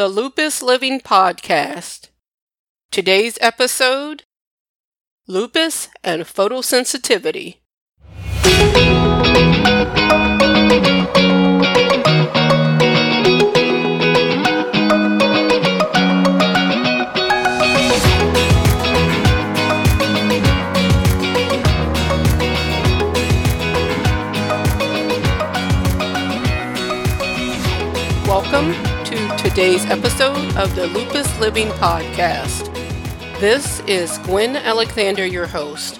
the Lupus Living Podcast. Today's episode Lupus and Photosensitivity. Welcome today's episode of the Lupus Living Podcast. This is Gwen Alexander, your host.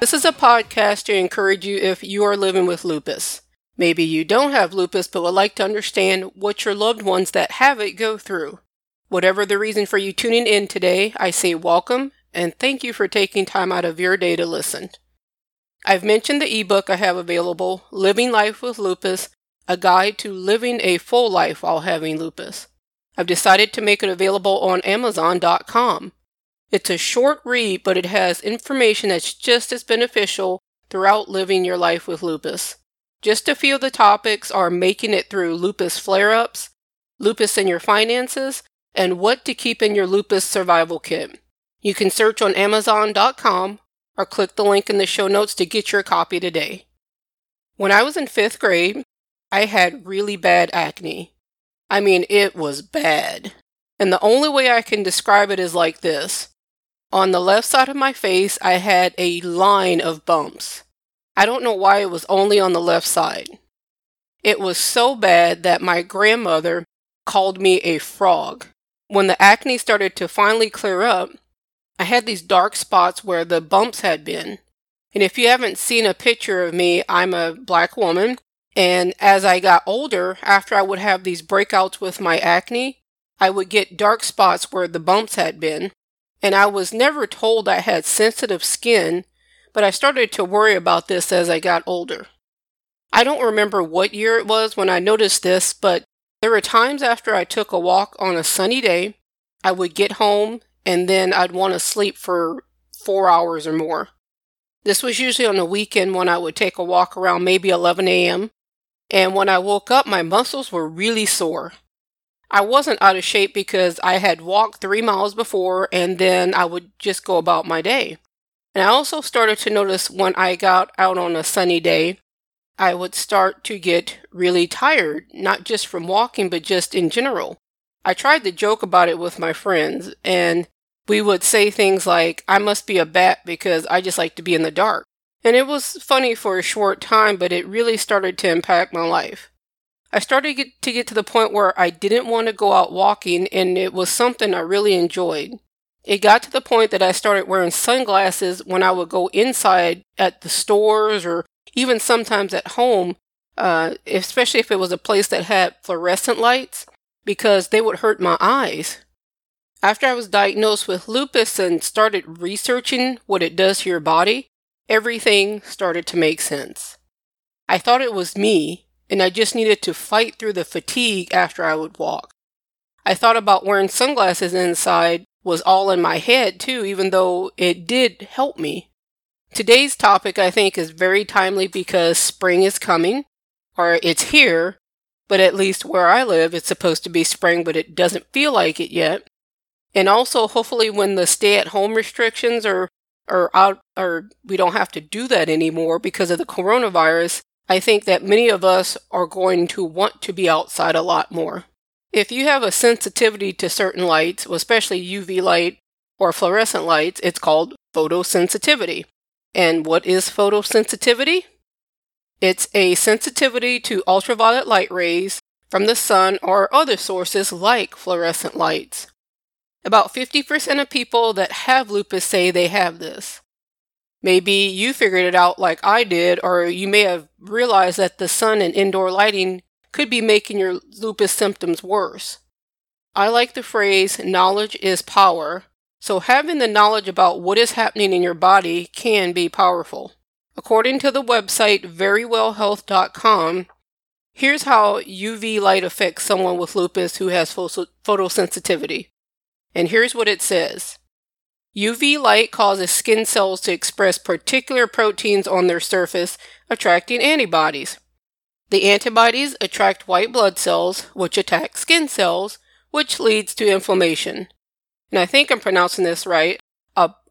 This is a podcast to encourage you if you are living with lupus. Maybe you don't have lupus but would like to understand what your loved ones that have it go through. Whatever the reason for you tuning in today, I say welcome and thank you for taking time out of your day to listen. I've mentioned the ebook I have available, Living Life with Lupus a guide to living a full life while having lupus. I've decided to make it available on Amazon.com. It's a short read, but it has information that's just as beneficial throughout living your life with lupus. Just a few of the topics are making it through lupus flare ups, lupus in your finances, and what to keep in your lupus survival kit. You can search on Amazon.com or click the link in the show notes to get your copy today. When I was in fifth grade, I had really bad acne. I mean, it was bad. And the only way I can describe it is like this. On the left side of my face, I had a line of bumps. I don't know why it was only on the left side. It was so bad that my grandmother called me a frog. When the acne started to finally clear up, I had these dark spots where the bumps had been. And if you haven't seen a picture of me, I'm a black woman and as I got older, after I would have these breakouts with my acne, I would get dark spots where the bumps had been. And I was never told I had sensitive skin, but I started to worry about this as I got older. I don't remember what year it was when I noticed this, but there were times after I took a walk on a sunny day, I would get home and then I'd want to sleep for four hours or more. This was usually on the weekend when I would take a walk around maybe 11 a.m. And when I woke up, my muscles were really sore. I wasn't out of shape because I had walked three miles before and then I would just go about my day. And I also started to notice when I got out on a sunny day, I would start to get really tired, not just from walking, but just in general. I tried to joke about it with my friends, and we would say things like, I must be a bat because I just like to be in the dark. And it was funny for a short time, but it really started to impact my life. I started to get, to get to the point where I didn't want to go out walking, and it was something I really enjoyed. It got to the point that I started wearing sunglasses when I would go inside at the stores or even sometimes at home, uh, especially if it was a place that had fluorescent lights, because they would hurt my eyes. After I was diagnosed with lupus and started researching what it does to your body, everything started to make sense. I thought it was me, and I just needed to fight through the fatigue after I would walk. I thought about wearing sunglasses inside was all in my head too, even though it did help me. Today's topic, I think, is very timely because spring is coming, or it's here, but at least where I live, it's supposed to be spring, but it doesn't feel like it yet. And also, hopefully, when the stay at home restrictions are or out or we don't have to do that anymore because of the coronavirus, I think that many of us are going to want to be outside a lot more. If you have a sensitivity to certain lights, especially UV light or fluorescent lights, it's called photosensitivity. And what is photosensitivity? It's a sensitivity to ultraviolet light rays from the sun or other sources like fluorescent lights. About 50% of people that have lupus say they have this. Maybe you figured it out like I did, or you may have realized that the sun and indoor lighting could be making your lupus symptoms worse. I like the phrase, knowledge is power, so having the knowledge about what is happening in your body can be powerful. According to the website verywellhealth.com, here's how UV light affects someone with lupus who has photosensitivity. And here's what it says UV light causes skin cells to express particular proteins on their surface, attracting antibodies. The antibodies attract white blood cells, which attack skin cells, which leads to inflammation. And I think I'm pronouncing this right.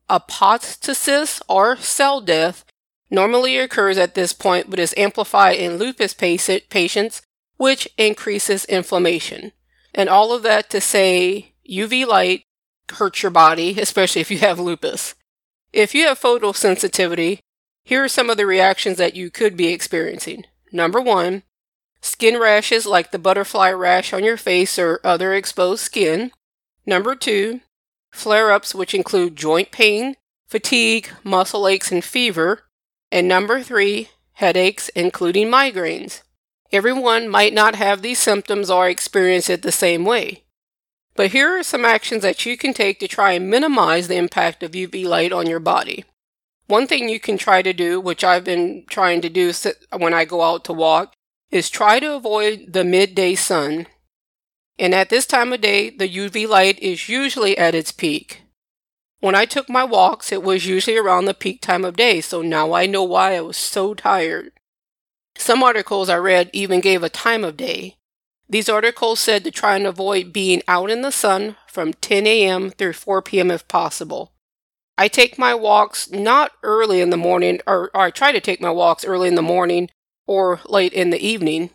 Apoptosis or cell death normally occurs at this point but is amplified in lupus patients, which increases inflammation. And all of that to say UV light hurts your body, especially if you have lupus. If you have photosensitivity, here are some of the reactions that you could be experiencing. Number one, skin rashes like the butterfly rash on your face or other exposed skin. Number two, flare ups, which include joint pain, fatigue, muscle aches, and fever. And number three, headaches, including migraines. Everyone might not have these symptoms or experience it the same way. But here are some actions that you can take to try and minimize the impact of UV light on your body. One thing you can try to do, which I've been trying to do when I go out to walk, is try to avoid the midday sun. And at this time of day, the UV light is usually at its peak. When I took my walks, it was usually around the peak time of day, so now I know why I was so tired. Some articles I read even gave a time of day. These articles said to try and avoid being out in the sun from 10 a.m. through 4 p.m. if possible. I take my walks not early in the morning, or, or I try to take my walks early in the morning or late in the evening.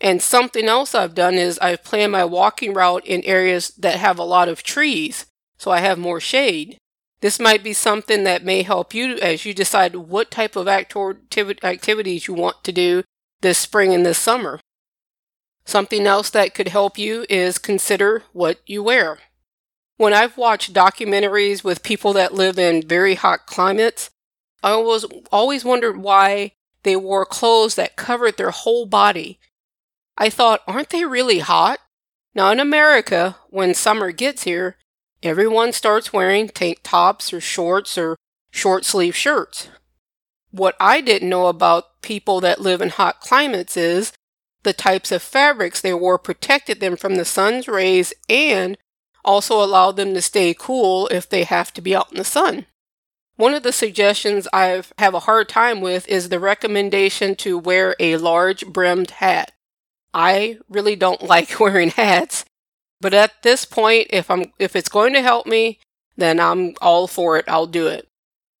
And something else I've done is I've planned my walking route in areas that have a lot of trees so I have more shade. This might be something that may help you as you decide what type of activities you want to do this spring and this summer. Something else that could help you is consider what you wear. When I've watched documentaries with people that live in very hot climates, I was always wondered why they wore clothes that covered their whole body. I thought, aren't they really hot? Now in America, when summer gets here, Everyone starts wearing tank tops or shorts or short sleeve shirts. What I didn't know about people that live in hot climates is the types of fabrics they wore protected them from the sun's rays and also allowed them to stay cool if they have to be out in the sun. One of the suggestions I have a hard time with is the recommendation to wear a large brimmed hat. I really don't like wearing hats, but at this point, if I'm if it's going to help me, then I'm all for it. I'll do it.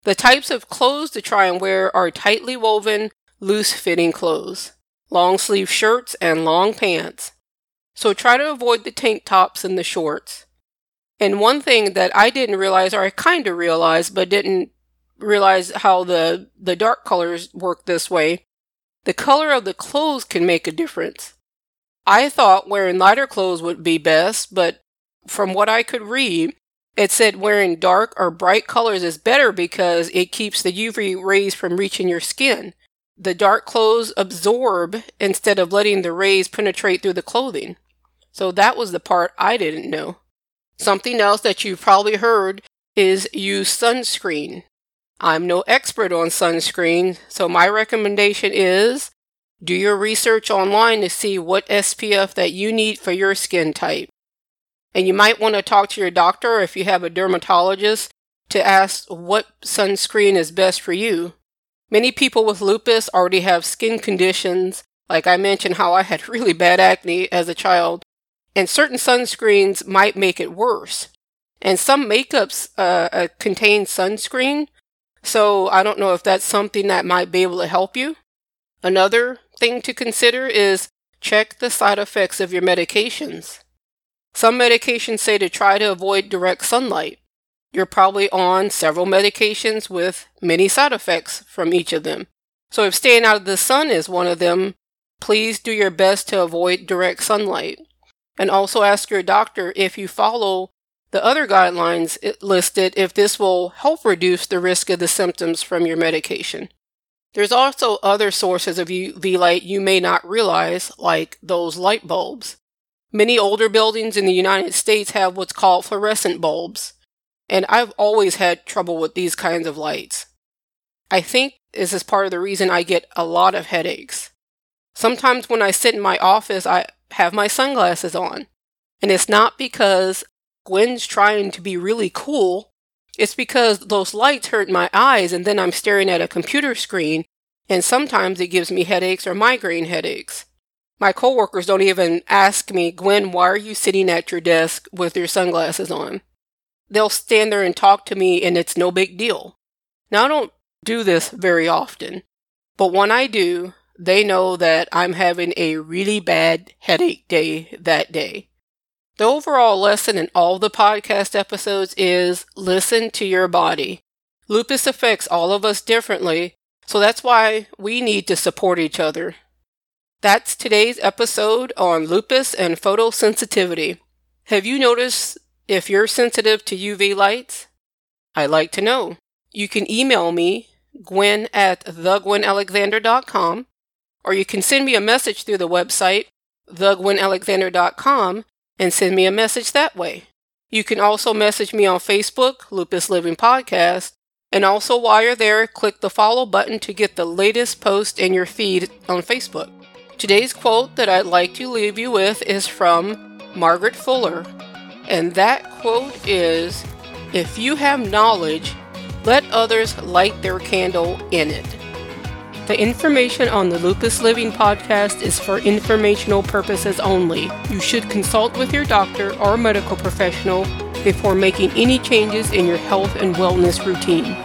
The types of clothes to try and wear are tightly woven, loose fitting clothes, long sleeve shirts, and long pants. So try to avoid the tank tops and the shorts. And one thing that I didn't realize, or I kind of realized, but didn't realize how the, the dark colors work this way, the color of the clothes can make a difference. I thought wearing lighter clothes would be best, but from what I could read, it said wearing dark or bright colors is better because it keeps the UV rays from reaching your skin. The dark clothes absorb instead of letting the rays penetrate through the clothing. So that was the part I didn't know. Something else that you've probably heard is use sunscreen. I'm no expert on sunscreen, so my recommendation is do your research online to see what SPF that you need for your skin type. And you might want to talk to your doctor if you have a dermatologist to ask what sunscreen is best for you. Many people with lupus already have skin conditions, like I mentioned how I had really bad acne as a child, and certain sunscreens might make it worse. And some makeups uh, uh, contain sunscreen, so I don't know if that's something that might be able to help you. Another thing to consider is check the side effects of your medications. Some medications say to try to avoid direct sunlight. You're probably on several medications with many side effects from each of them. So if staying out of the sun is one of them, please do your best to avoid direct sunlight. And also ask your doctor if you follow the other guidelines listed if this will help reduce the risk of the symptoms from your medication. There's also other sources of UV light you may not realize, like those light bulbs. Many older buildings in the United States have what's called fluorescent bulbs, and I've always had trouble with these kinds of lights. I think this is part of the reason I get a lot of headaches. Sometimes when I sit in my office, I have my sunglasses on, and it's not because Gwen's trying to be really cool it's because those lights hurt my eyes and then I'm staring at a computer screen and sometimes it gives me headaches or migraine headaches. My coworkers don't even ask me, Gwen, why are you sitting at your desk with your sunglasses on? They'll stand there and talk to me, and it's no big deal. Now, I don't do this very often, but when I do, they know that I'm having a really bad headache day that day. The overall lesson in all the podcast episodes is listen to your body. Lupus affects all of us differently, so that's why we need to support each other. That's today's episode on lupus and photosensitivity. Have you noticed if you're sensitive to UV lights? I'd like to know. You can email me, gwen at thegwenalexander.com, or you can send me a message through the website, thegwenalexander.com, and send me a message that way. You can also message me on Facebook, Lupus Living Podcast, and also while you're there, click the follow button to get the latest post in your feed on Facebook. Today's quote that I'd like to leave you with is from Margaret Fuller, and that quote is If you have knowledge, let others light their candle in it. The information on the Lupus Living podcast is for informational purposes only. You should consult with your doctor or medical professional before making any changes in your health and wellness routine.